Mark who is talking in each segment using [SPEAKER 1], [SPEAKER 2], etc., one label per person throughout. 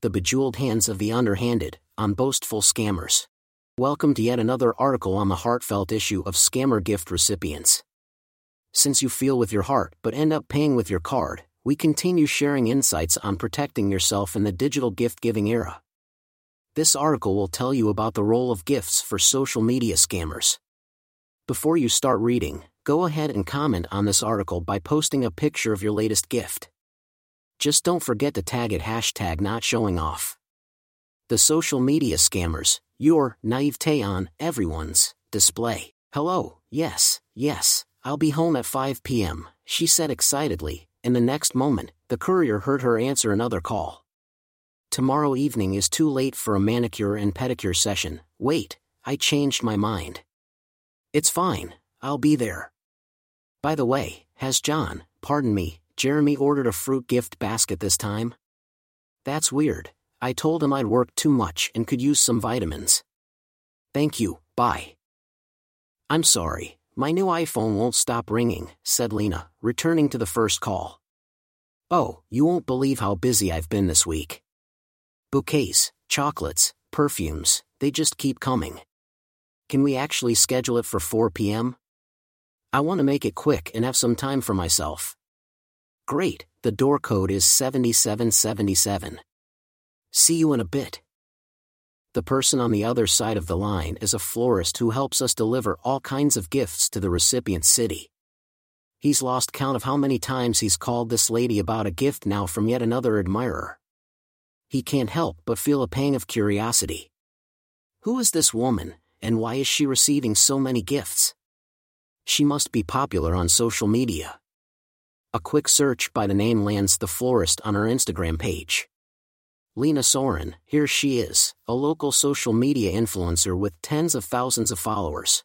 [SPEAKER 1] The bejeweled hands of the underhanded, on boastful scammers. Welcome to yet another article on the heartfelt issue of scammer gift recipients. Since you feel with your heart but end up paying with your card, we continue sharing insights on protecting yourself in the digital gift giving era. This article will tell you about the role of gifts for social media scammers. Before you start reading, go ahead and comment on this article by posting a picture of your latest gift. Just don't forget to tag it hashtag not showing off. The social media scammers, your naivete on everyone's display. Hello, yes, yes, I'll be home at 5 p.m., she said excitedly, and the next moment, the courier heard her answer another call. Tomorrow evening is too late for a manicure and pedicure session. Wait, I changed my mind. It's fine, I'll be there. By the way, has John, pardon me, Jeremy ordered a fruit gift basket this time? That's weird. I told him I'd worked too much and could use some vitamins. Thank you, bye. I'm sorry, my new iPhone won't stop ringing, said Lena, returning to the first call. Oh, you won't believe how busy I've been this week. Bouquets, chocolates, perfumes, they just keep coming. Can we actually schedule it for 4 p.m.? I want to make it quick and have some time for myself. Great, the door code is 7777. See you in a bit. The person on the other side of the line is a florist who helps us deliver all kinds of gifts to the recipient city. He's lost count of how many times he's called this lady about a gift now from yet another admirer he can't help but feel a pang of curiosity. Who is this woman, and why is she receiving so many gifts? She must be popular on social media. A quick search by the name lands the florist on her Instagram page. Lena Soren, here she is, a local social media influencer with tens of thousands of followers.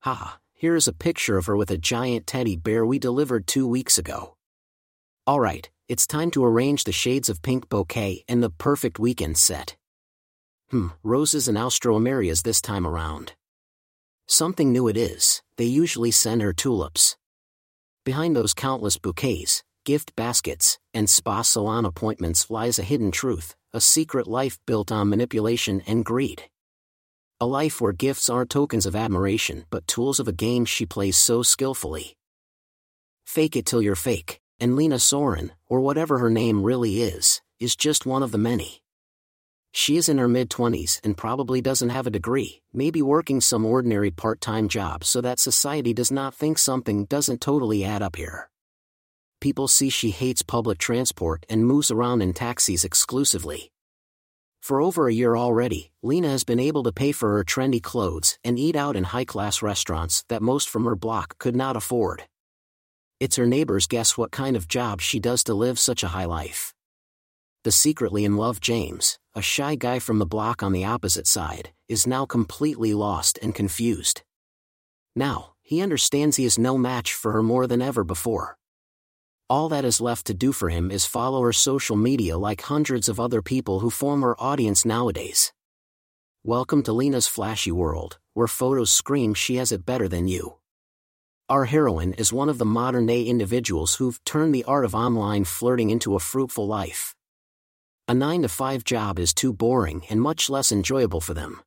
[SPEAKER 1] Ha, here is a picture of her with a giant teddy bear we delivered two weeks ago. Alright, it's time to arrange the shades of pink bouquet and the perfect weekend set. Hmm, roses and alstroemerias this time around. Something new it is, they usually send her tulips. Behind those countless bouquets, gift baskets, and spa salon appointments lies a hidden truth, a secret life built on manipulation and greed. A life where gifts aren't tokens of admiration but tools of a game she plays so skillfully. Fake it till you're fake and Lena Soren, or whatever her name really is, is just one of the many. She is in her mid 20s and probably doesn't have a degree, maybe working some ordinary part time job so that society does not think something doesn't totally add up here. People see she hates public transport and moves around in taxis exclusively. For over a year already, Lena has been able to pay for her trendy clothes and eat out in high class restaurants that most from her block could not afford. It's her neighbors guess what kind of job she does to live such a high life. The secretly in love James, a shy guy from the block on the opposite side, is now completely lost and confused. Now, he understands he is no match for her more than ever before. All that is left to do for him is follow her social media like hundreds of other people who form her audience nowadays. Welcome to Lena's flashy world, where photos scream she has it better than you. Our heroine is one of the modern day individuals who've turned the art of online flirting into a fruitful life. A 9 to 5 job is too boring and much less enjoyable for them.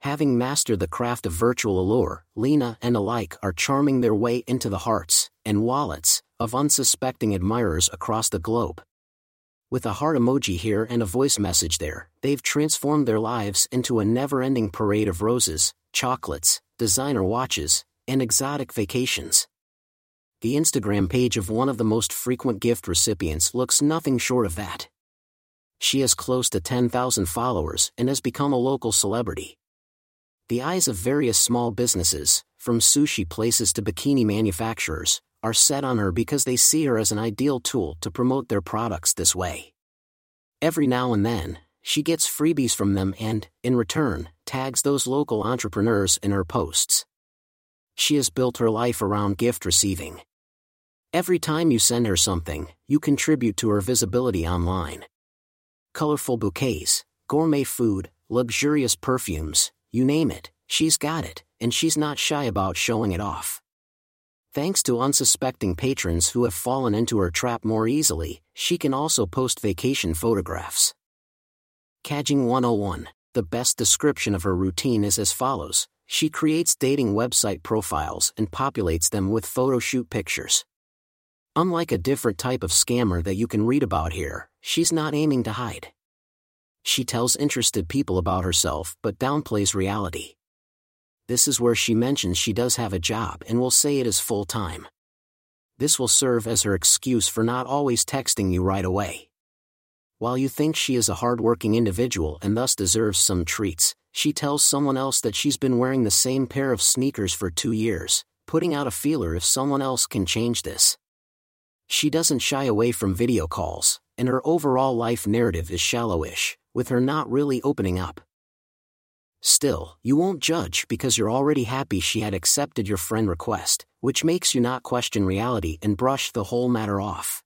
[SPEAKER 1] Having mastered the craft of virtual allure, Lena and alike are charming their way into the hearts and wallets of unsuspecting admirers across the globe. With a heart emoji here and a voice message there, they've transformed their lives into a never ending parade of roses, chocolates, designer watches, and exotic vacations. The Instagram page of one of the most frequent gift recipients looks nothing short of that. She has close to 10,000 followers and has become a local celebrity. The eyes of various small businesses, from sushi places to bikini manufacturers, are set on her because they see her as an ideal tool to promote their products this way. Every now and then, she gets freebies from them and, in return, tags those local entrepreneurs in her posts she has built her life around gift receiving. Every time you send her something, you contribute to her visibility online. Colorful bouquets, gourmet food, luxurious perfumes, you name it, she's got it, and she's not shy about showing it off. Thanks to unsuspecting patrons who have fallen into her trap more easily, she can also post vacation photographs. Cadging 101. The best description of her routine is as follows She creates dating website profiles and populates them with photo shoot pictures. Unlike a different type of scammer that you can read about here, she's not aiming to hide. She tells interested people about herself but downplays reality. This is where she mentions she does have a job and will say it is full time. This will serve as her excuse for not always texting you right away. While you think she is a hardworking individual and thus deserves some treats, she tells someone else that she's been wearing the same pair of sneakers for two years, putting out a feeler if someone else can change this. She doesn't shy away from video calls, and her overall life narrative is shallowish, with her not really opening up. Still, you won't judge because you're already happy she had accepted your friend request, which makes you not question reality and brush the whole matter off.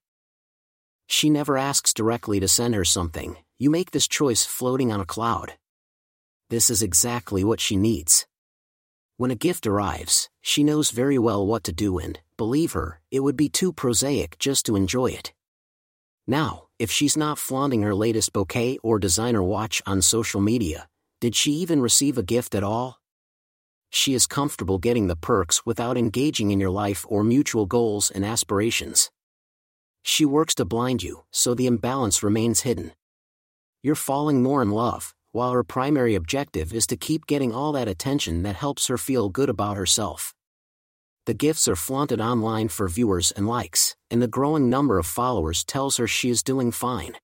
[SPEAKER 1] She never asks directly to send her something, you make this choice floating on a cloud. This is exactly what she needs. When a gift arrives, she knows very well what to do and, believe her, it would be too prosaic just to enjoy it. Now, if she's not flaunting her latest bouquet or designer watch on social media, did she even receive a gift at all? She is comfortable getting the perks without engaging in your life or mutual goals and aspirations. She works to blind you, so the imbalance remains hidden. You're falling more in love, while her primary objective is to keep getting all that attention that helps her feel good about herself. The gifts are flaunted online for viewers and likes, and the growing number of followers tells her she is doing fine.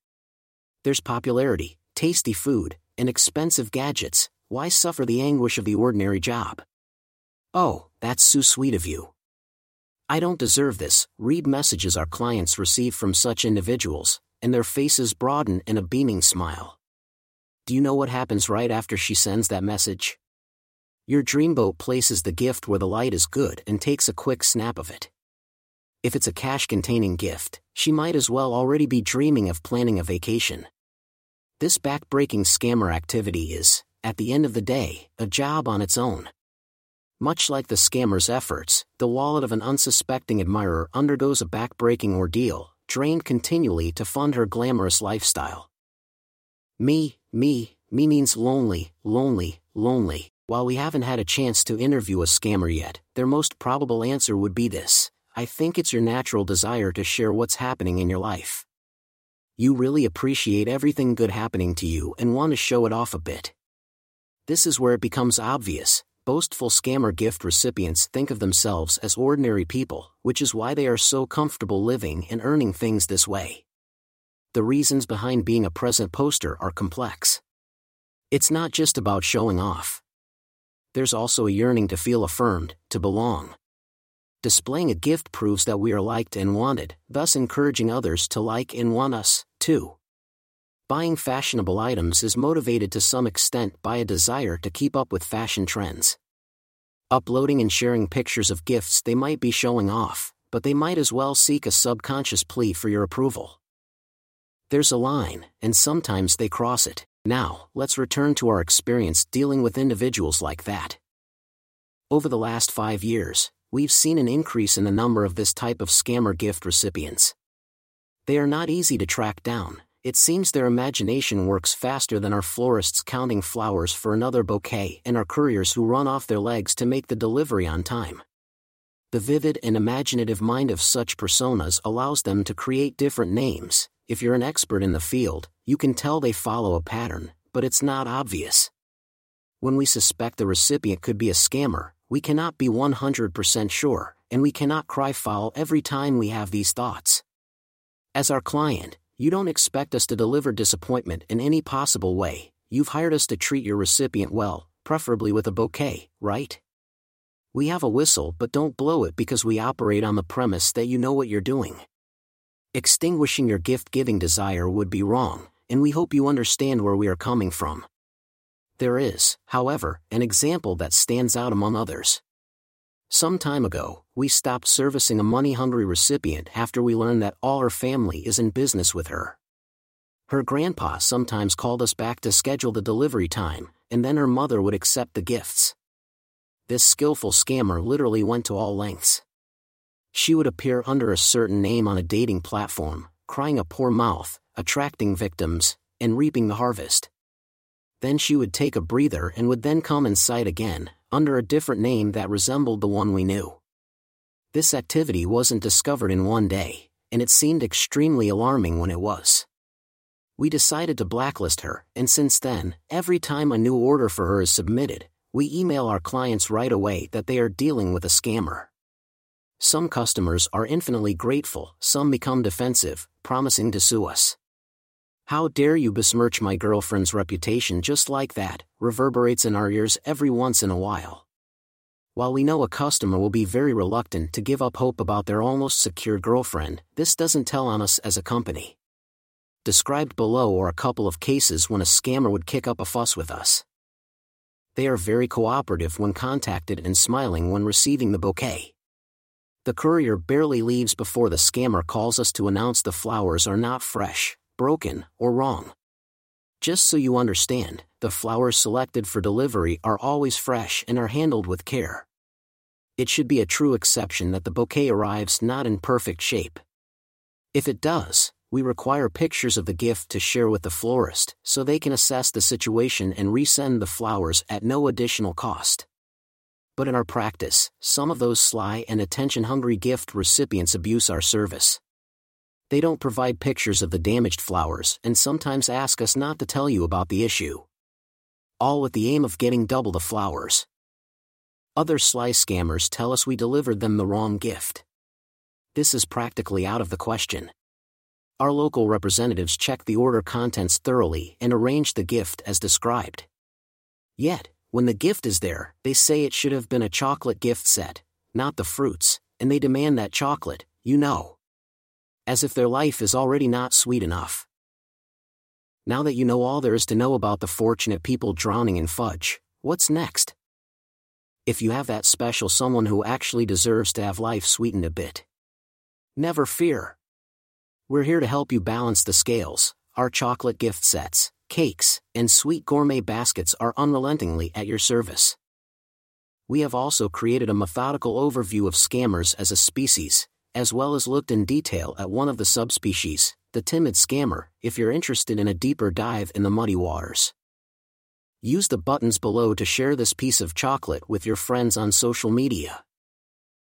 [SPEAKER 1] There's popularity, tasty food, and expensive gadgets, why suffer the anguish of the ordinary job? Oh, that's so sweet of you. I don't deserve this. Read messages our clients receive from such individuals, and their faces broaden in a beaming smile. Do you know what happens right after she sends that message? Your dreamboat places the gift where the light is good and takes a quick snap of it. If it's a cash containing gift, she might as well already be dreaming of planning a vacation. This backbreaking scammer activity is, at the end of the day, a job on its own. Much like the scammer's efforts, the wallet of an unsuspecting admirer undergoes a backbreaking ordeal, drained continually to fund her glamorous lifestyle. Me, me, me means lonely, lonely, lonely. While we haven't had a chance to interview a scammer yet, their most probable answer would be this I think it's your natural desire to share what's happening in your life. You really appreciate everything good happening to you and want to show it off a bit. This is where it becomes obvious boastful scammer gift recipients think of themselves as ordinary people, which is why they are so comfortable living and earning things this way. The reasons behind being a present poster are complex. It's not just about showing off. There's also a yearning to feel affirmed, to belong. Displaying a gift proves that we are liked and wanted, thus encouraging others to like and want us, too. Buying fashionable items is motivated to some extent by a desire to keep up with fashion trends. Uploading and sharing pictures of gifts they might be showing off, but they might as well seek a subconscious plea for your approval. There's a line, and sometimes they cross it. Now, let's return to our experience dealing with individuals like that. Over the last five years, we've seen an increase in the number of this type of scammer gift recipients. They are not easy to track down, it seems their imagination works faster than our florists counting flowers for another bouquet and our couriers who run off their legs to make the delivery on time. The vivid and imaginative mind of such personas allows them to create different names. If you're an expert in the field, you can tell they follow a pattern, but it's not obvious. When we suspect the recipient could be a scammer, we cannot be 100% sure, and we cannot cry foul every time we have these thoughts. As our client, you don't expect us to deliver disappointment in any possible way, you've hired us to treat your recipient well, preferably with a bouquet, right? We have a whistle but don't blow it because we operate on the premise that you know what you're doing. Extinguishing your gift giving desire would be wrong, and we hope you understand where we are coming from. There is, however, an example that stands out among others. Some time ago, we stopped servicing a money hungry recipient after we learned that all her family is in business with her. Her grandpa sometimes called us back to schedule the delivery time, and then her mother would accept the gifts. This skillful scammer literally went to all lengths. She would appear under a certain name on a dating platform, crying a poor mouth, attracting victims, and reaping the harvest. then she would take a breather and would then come in sight again, under a different name that resembled the one we knew. This activity wasn't discovered in one day, and it seemed extremely alarming when it was. We decided to blacklist her, and since then, every time a new order for her is submitted, we email our clients right away that they are dealing with a scammer. Some customers are infinitely grateful, some become defensive, promising to sue us. How dare you besmirch my girlfriend's reputation just like that, reverberates in our ears every once in a while. While we know a customer will be very reluctant to give up hope about their almost secure girlfriend, this doesn't tell on us as a company. Described below are a couple of cases when a scammer would kick up a fuss with us. They are very cooperative when contacted and smiling when receiving the bouquet. The courier barely leaves before the scammer calls us to announce the flowers are not fresh, broken, or wrong. Just so you understand, the flowers selected for delivery are always fresh and are handled with care. It should be a true exception that the bouquet arrives not in perfect shape. If it does, we require pictures of the gift to share with the florist so they can assess the situation and resend the flowers at no additional cost but in our practice, some of those sly and attention hungry gift recipients abuse our service. They don't provide pictures of the damaged flowers and sometimes ask us not to tell you about the issue. All with the aim of getting double the flowers. Other sly scammers tell us we delivered them the wrong gift. This is practically out of the question. Our local representatives check the order contents thoroughly and arrange the gift as described. Yet, when the gift is there, they say it should have been a chocolate gift set, not the fruits, and they demand that chocolate, you know. As if their life is already not sweet enough. Now that you know all there is to know about the fortunate people drowning in fudge, what's next? If you have that special someone who actually deserves to have life sweetened a bit. Never fear. We're here to help you balance the scales, our chocolate gift sets cakes, and sweet gourmet baskets are unrelentingly at your service. We have also created a methodical overview of scammers as a species, as well as looked in detail at one of the subspecies, the timid scammer, if you're interested in a deeper dive in the muddy waters. Use the buttons below to share this piece of chocolate with your friends on social media.